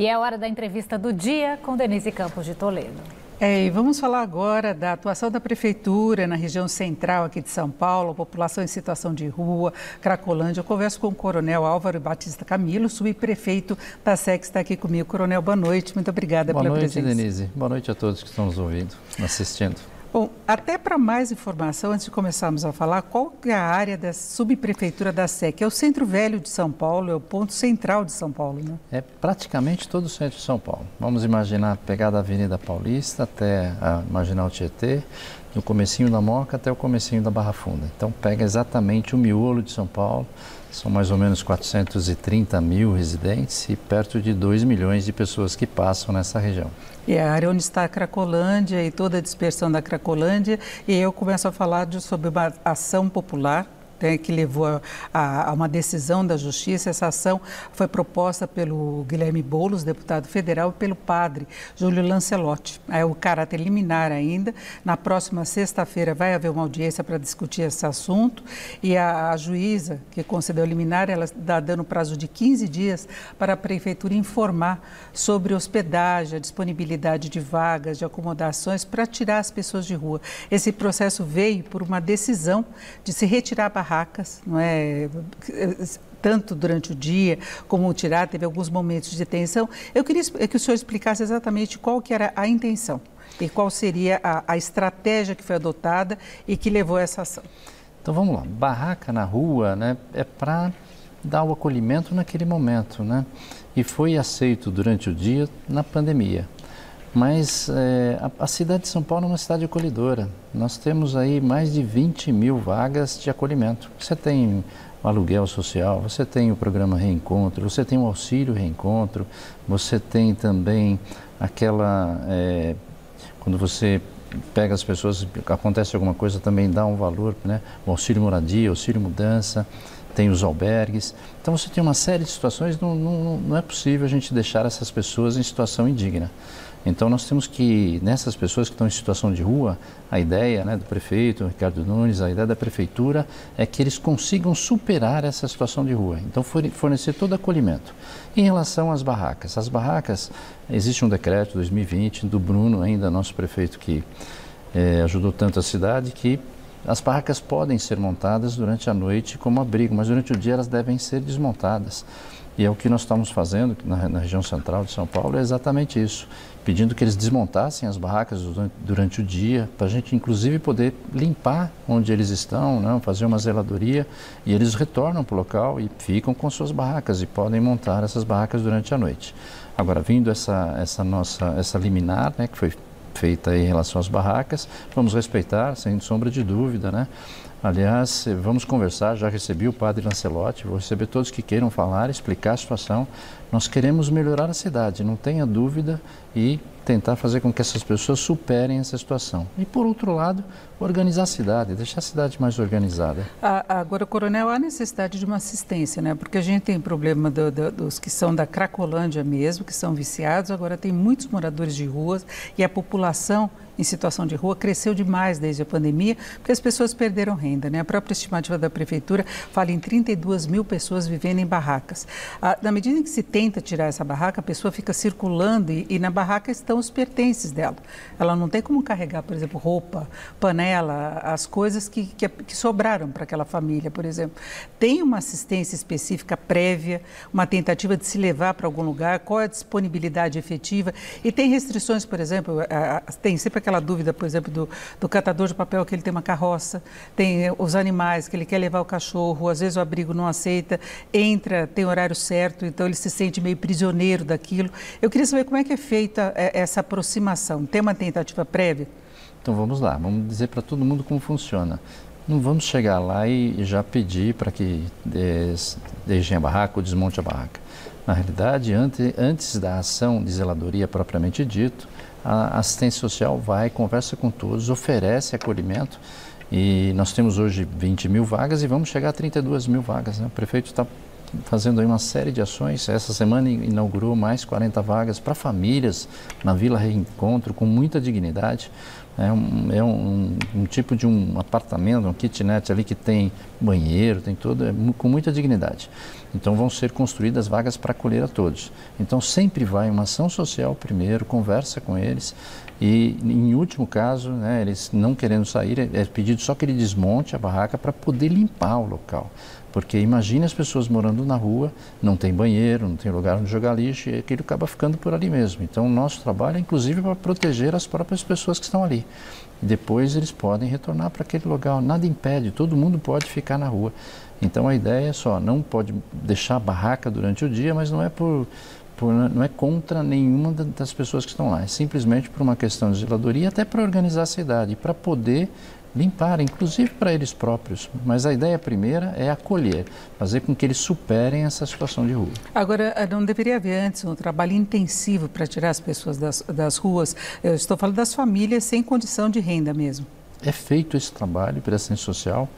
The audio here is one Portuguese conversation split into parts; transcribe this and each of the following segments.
E é hora da entrevista do dia com Denise Campos de Toledo. É, e vamos falar agora da atuação da Prefeitura na região central aqui de São Paulo, população em situação de rua, Cracolândia. Eu converso com o Coronel Álvaro Batista Camilo, subprefeito da SEC, está aqui comigo. Coronel, boa noite, muito obrigada boa pela noite, presença. Boa noite, Denise. Boa noite a todos que estão nos ouvindo, assistindo. Bom, até para mais informação, antes de começarmos a falar, qual é a área da subprefeitura da SEC? É o centro velho de São Paulo, é o ponto central de São Paulo, né? É praticamente todo o centro de São Paulo. Vamos imaginar pegar da Avenida Paulista até a Marginal Tietê, do comecinho da Moca até o comecinho da Barra Funda. Então pega exatamente o miolo de São Paulo, são mais ou menos 430 mil residentes e perto de 2 milhões de pessoas que passam nessa região. E a área onde está a Cracolândia e toda a dispersão da Cracolândia, e eu começo a falar de, sobre uma ação popular né, que levou a, a, a, uma decisão da Justiça. Essa ação foi proposta pelo Guilherme Boulos, deputado federal, e pelo padre Júlio Lancelotti. É o caráter liminar ainda. Na próxima sexta-feira vai haver uma audiência para discutir esse assunto e a, a juíza que concedeu liminar, ela está dando prazo de 15 dias para a prefeitura informar sobre hospedagem, a disponibilidade de vagas, de acomodações para tirar as pessoas de rua. Esse processo veio por uma decisão de se retirar a barracas, não é? tanto durante o dia como tirar, teve alguns momentos de tensão. Eu queria que o senhor explicasse exatamente qual que era a intenção e qual seria a, a estratégia que foi adotada e que levou a essa ação. Então vamos lá, barraca na rua né, é para dar o acolhimento naquele momento, né? E foi aceito durante o dia na pandemia. Mas é, a, a, cidade de São Paulo é uma cidade acolhedora. Nós temos aí mais de 20 mil vagas de acolhimento. Você tem o aluguel social, você tem o programa Reencontro, você tem o auxílio Reencontro, você tem também aquela. É, quando você pega as pessoas, acontece alguma coisa, também dá um valor, né? O auxílio moradia, auxílio mudança tem os albergues. Então você tem uma série de situações, não, não, não é possível a gente deixar essas pessoas em situação indigna. Então nós temos que, nessas pessoas que estão em situação de rua, a ideia né, do prefeito, Ricardo Nunes, a ideia da prefeitura é que eles consigam superar essa situação de rua. Então fornecer todo acolhimento. Em relação às barracas, as barracas, existe um decreto 2020 do Bruno, ainda nosso prefeito que é, ajudou tanto a cidade, que as barracas podem ser montadas durante a noite como abrigo, mas durante o dia elas devem ser desmontadas. E é o que nós estamos fazendo na, na região central de São Paulo, é exatamente isso pedindo que eles desmontassem as barracas durante, durante o dia, para a gente inclusive poder limpar onde eles estão, né, fazer uma zeladoria, e eles retornam para o local e ficam com suas barracas e podem montar essas barracas durante a noite. Agora, vindo essa, essa nossa essa liminar, né, que foi feita em relação às barracas, vamos respeitar, sem sombra de dúvida, né? Aliás, vamos conversar, já recebi o padre Lancelotti, vou receber todos que queiram falar, explicar a situação. Nós queremos melhorar a cidade, não tenha dúvida, e tentar fazer com que essas pessoas superem essa situação. E, por outro lado, organizar a cidade, deixar a cidade mais organizada. Agora, Coronel, há necessidade de uma assistência, né? Porque a gente tem problema do, do, dos que são da Cracolândia mesmo, que são viciados, agora tem muitos moradores de ruas e a população em situação de rua cresceu demais desde a pandemia, porque as pessoas perderam renda. Né? A própria estimativa da prefeitura fala em 32 mil pessoas vivendo em barracas. Ah, na medida em que se tenta tirar essa barraca, a pessoa fica circulando e, e na barraca estão os pertences dela. Ela não tem como carregar, por exemplo, roupa, panela, as coisas que, que, que sobraram para aquela família, por exemplo. Tem uma assistência específica prévia, uma tentativa de se levar para algum lugar, qual é a disponibilidade efetiva e tem restrições, por exemplo, tem sempre aquela aquela dúvida, por exemplo, do, do catador de papel que ele tem uma carroça, tem eh, os animais que ele quer levar o cachorro, às vezes o abrigo não aceita, entra, tem horário certo, então ele se sente meio prisioneiro daquilo. Eu queria saber como é que é feita eh, essa aproximação. Tem uma tentativa prévia? Então vamos lá, vamos dizer para todo mundo como funciona. Não vamos chegar lá e já pedir para que deixem a barraca ou desmonte a barraca. Na realidade, antes, antes da ação de zeladoria propriamente dito, a assistência social vai, conversa com todos, oferece acolhimento e nós temos hoje 20 mil vagas e vamos chegar a 32 mil vagas. Né? O prefeito está fazendo aí uma série de ações. Essa semana inaugurou mais 40 vagas para famílias na Vila Reencontro, com muita dignidade. É um, é um, um, tipo de um apartamento, um kitnet ali que tem banheiro, tem tudo, é, com muita dignidade. Então vão ser construídas vagas para acolher a todos. Então sempre vai uma ação social primeiro, conversa com eles e em último caso, né, eles não querendo sair, é, é pedido só que ele desmonte a barraca para poder limpar o local. Porque imagine as pessoas morando na rua, não tem banheiro, não tem lugar onde jogar lixo e aquilo acaba ficando por ali mesmo. Então, nosso trabalho é inclusive para proteger as próprias pessoas que estão ali. E depois eles podem retornar para aquele lugar. Nada impede, todo mundo pode ficar na rua. Então, a ideia é só, não pode deixar barraca durante o dia, mas não é por, por não é contra nenhuma das pessoas que estão lá. É simplesmente por uma questão de zeladoria, até para organizar a cidade, para poder limpar, inclusive para eles próprios. Mas a ideia primeira é acolher, fazer com que eles superem essa situação de rua. Agora, eh, não deveria haver antes um trabalho intensivo para tirar as pessoas das, das ruas? Eu estou falando das famílias sem condição de renda mesmo. É feito esse trabalho pela assistência social.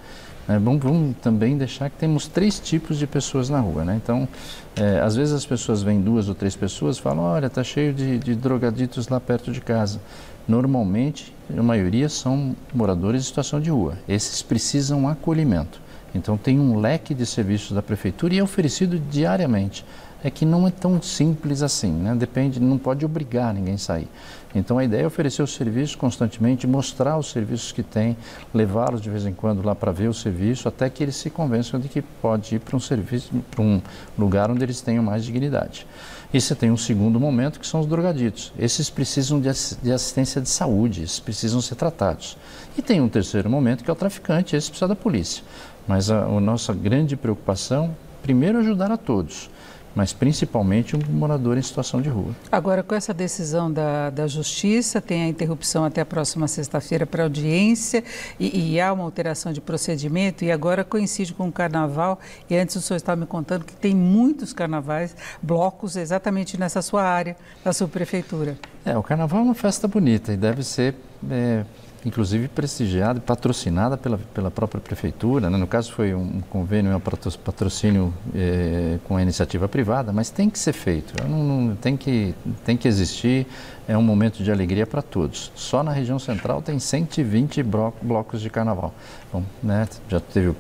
É, vamos, vamos, também deixar que temos três tipos de pessoas na rua. Né? Então, é, às vezes as pessoas vêm duas ou três pessoas e falam: olha, está cheio de, de drogaditos lá perto de casa. Normalmente, a maioria são moradores em situação de rua. Esses precisam acolhimento. Então tem um leque de serviços da prefeitura e é oferecido diariamente. É que não é tão simples assim, né? Depende, não pode obrigar ninguém a sair. Então a ideia é oferecer os serviços constantemente, mostrar os serviços que tem, levá-los de vez em quando lá para ver o serviço, até que eles se convençam de que pode ir para um serviço, para um lugar onde eles tenham mais dignidade. E você tem um segundo momento que são os drogaditos. Esses precisam de, assistência de saúde, esses precisam ser tratados. E tem um terceiro momento que é o traficante, esse precisa da polícia. Mas a, a nossa grande preocupação, primeiro, é ajudar a todos mas principalmente um morador em situação de rua. Agora, com essa decisão da, da Justiça, tem a interrupção até a próxima sexta-feira para audiência e, e, há uma alteração de procedimento e agora coincide com o Carnaval e antes o senhor estava me contando que tem muitos carnavais, blocos exatamente nessa sua área, da sua prefeitura. É, o Carnaval é uma festa bonita e deve ser é, inclusive prestigiada e patrocinada pela, pela própria prefeitura. Né? No caso foi um convênio, um patrocínio eh, com a iniciativa privada, mas tem que ser feito, não, não, tem, que, tem que existir, é um momento de alegria para todos. Só na região central tem 120 blocos de carnaval. Bom, né? Já teve o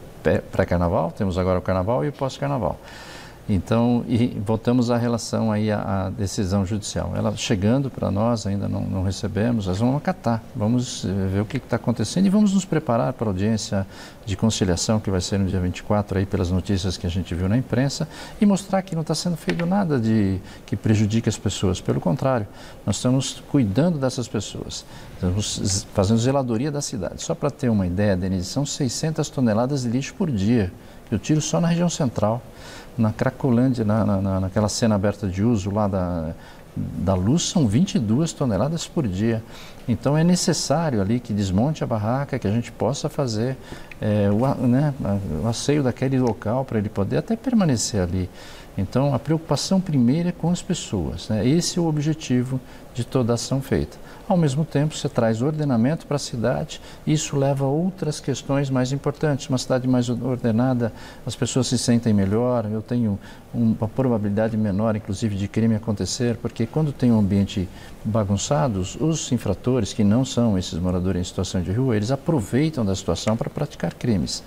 pré-carnaval, temos agora o carnaval e o pós-carnaval. Então, e voltamos à relação aí à, à decisão judicial. Ela chegando para nós, ainda não, não, recebemos, nós vamos acatar, vamos eh, ver o que está acontecendo e vamos nos preparar para a audiência de conciliação que vai ser no dia 24 aí pelas notícias que a gente viu na imprensa e mostrar que não está sendo feito nada de que prejudique as pessoas. Pelo contrário, nós estamos cuidando dessas pessoas, estamos fazendo zeladoria da cidade. Só para ter uma ideia, Denise, são 600 toneladas de lixo por dia. Eu tiro só na região central na Cracolândia, na, na, naquela cena aberta de uso lá da, da luz, são 22 toneladas por dia. Então é necessário ali que desmonte a barraca, que a gente possa fazer é, o, né, o asseio daquele local para ele poder até permanecer ali. Então a preocupação primeira é com as pessoas. Né? Esse é o objetivo de toda ação feita. Ao mesmo tempo, você traz ordenamento para a cidade, isso leva a outras questões mais importantes. Uma cidade mais ordenada, as pessoas se sentem melhor, eu tenho uma probabilidade menor, inclusive, de crime acontecer, porque quando tem um ambiente bagunçado, os infratores, que não são esses moradores em situação de rua, eles aproveitam da situação para praticar crimes.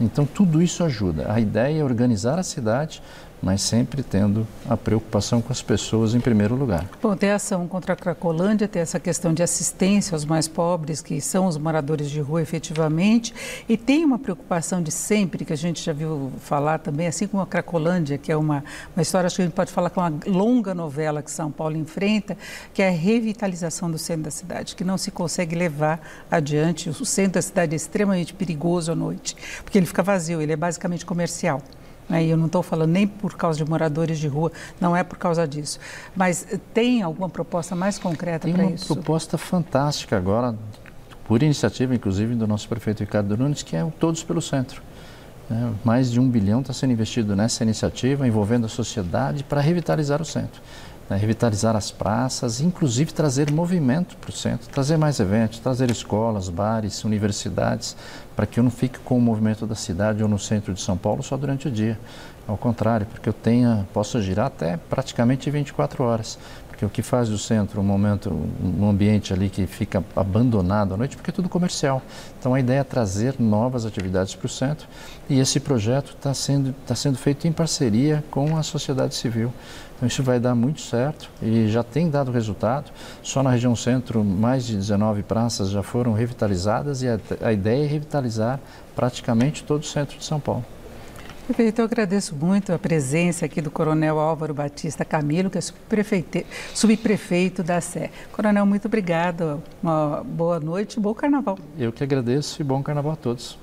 Então, tudo isso ajuda. A ideia é organizar a cidade mas sempre tendo a preocupação com as pessoas em primeiro lugar. Bom, tem a ação contra a Cracolândia, tem essa questão de assistência aos mais pobres, que são os moradores de rua efetivamente, e tem uma preocupação de sempre, que a gente já viu falar também, assim como a Cracolândia, que é uma, uma história, acho que a gente pode falar que é uma longa novela que São Paulo enfrenta, que é a revitalização do centro da cidade, que não se consegue levar adiante. O centro da cidade é extremamente perigoso à noite, porque ele fica vazio, ele é basicamente comercial. Né? E eu não estou falando nem por causa de moradores de rua, não é por causa disso. Mas tem alguma proposta mais concreta para isso? Tem uma proposta fantástica agora, por iniciativa inclusive do nosso prefeito Ricardo Nunes, que é o Todos pelo Centro. É, mais de um bilhão está sendo investido nessa iniciativa, envolvendo a sociedade para revitalizar o centro né, revitalizar as praças, inclusive trazer movimento para o centro, trazer mais eventos, trazer escolas, bares, universidades, para que eu não fique com o movimento da cidade ou no centro de São Paulo só durante o dia. Ao contrário, porque eu tenha, posso girar até praticamente 24 horas porque o que faz do centro um momento, um ambiente ali que fica abandonado à noite, porque é tudo comercial. Então a ideia é trazer novas atividades para o centro e esse projeto está sendo, tá sendo feito em parceria com a sociedade civil. Então isso vai dar muito certo e já tem dado resultado. Só na região centro, mais de 19 praças já foram revitalizadas e a, a ideia é revitalizar praticamente todo o centro de São Paulo. Prefeito, eu agradeço muito a presença aqui do Coronel Álvaro Batista Camilo, que é subprefeito da Sé. Coronel, muito obrigado. Uma boa noite bom carnaval. Eu que agradeço e bom carnaval a todos.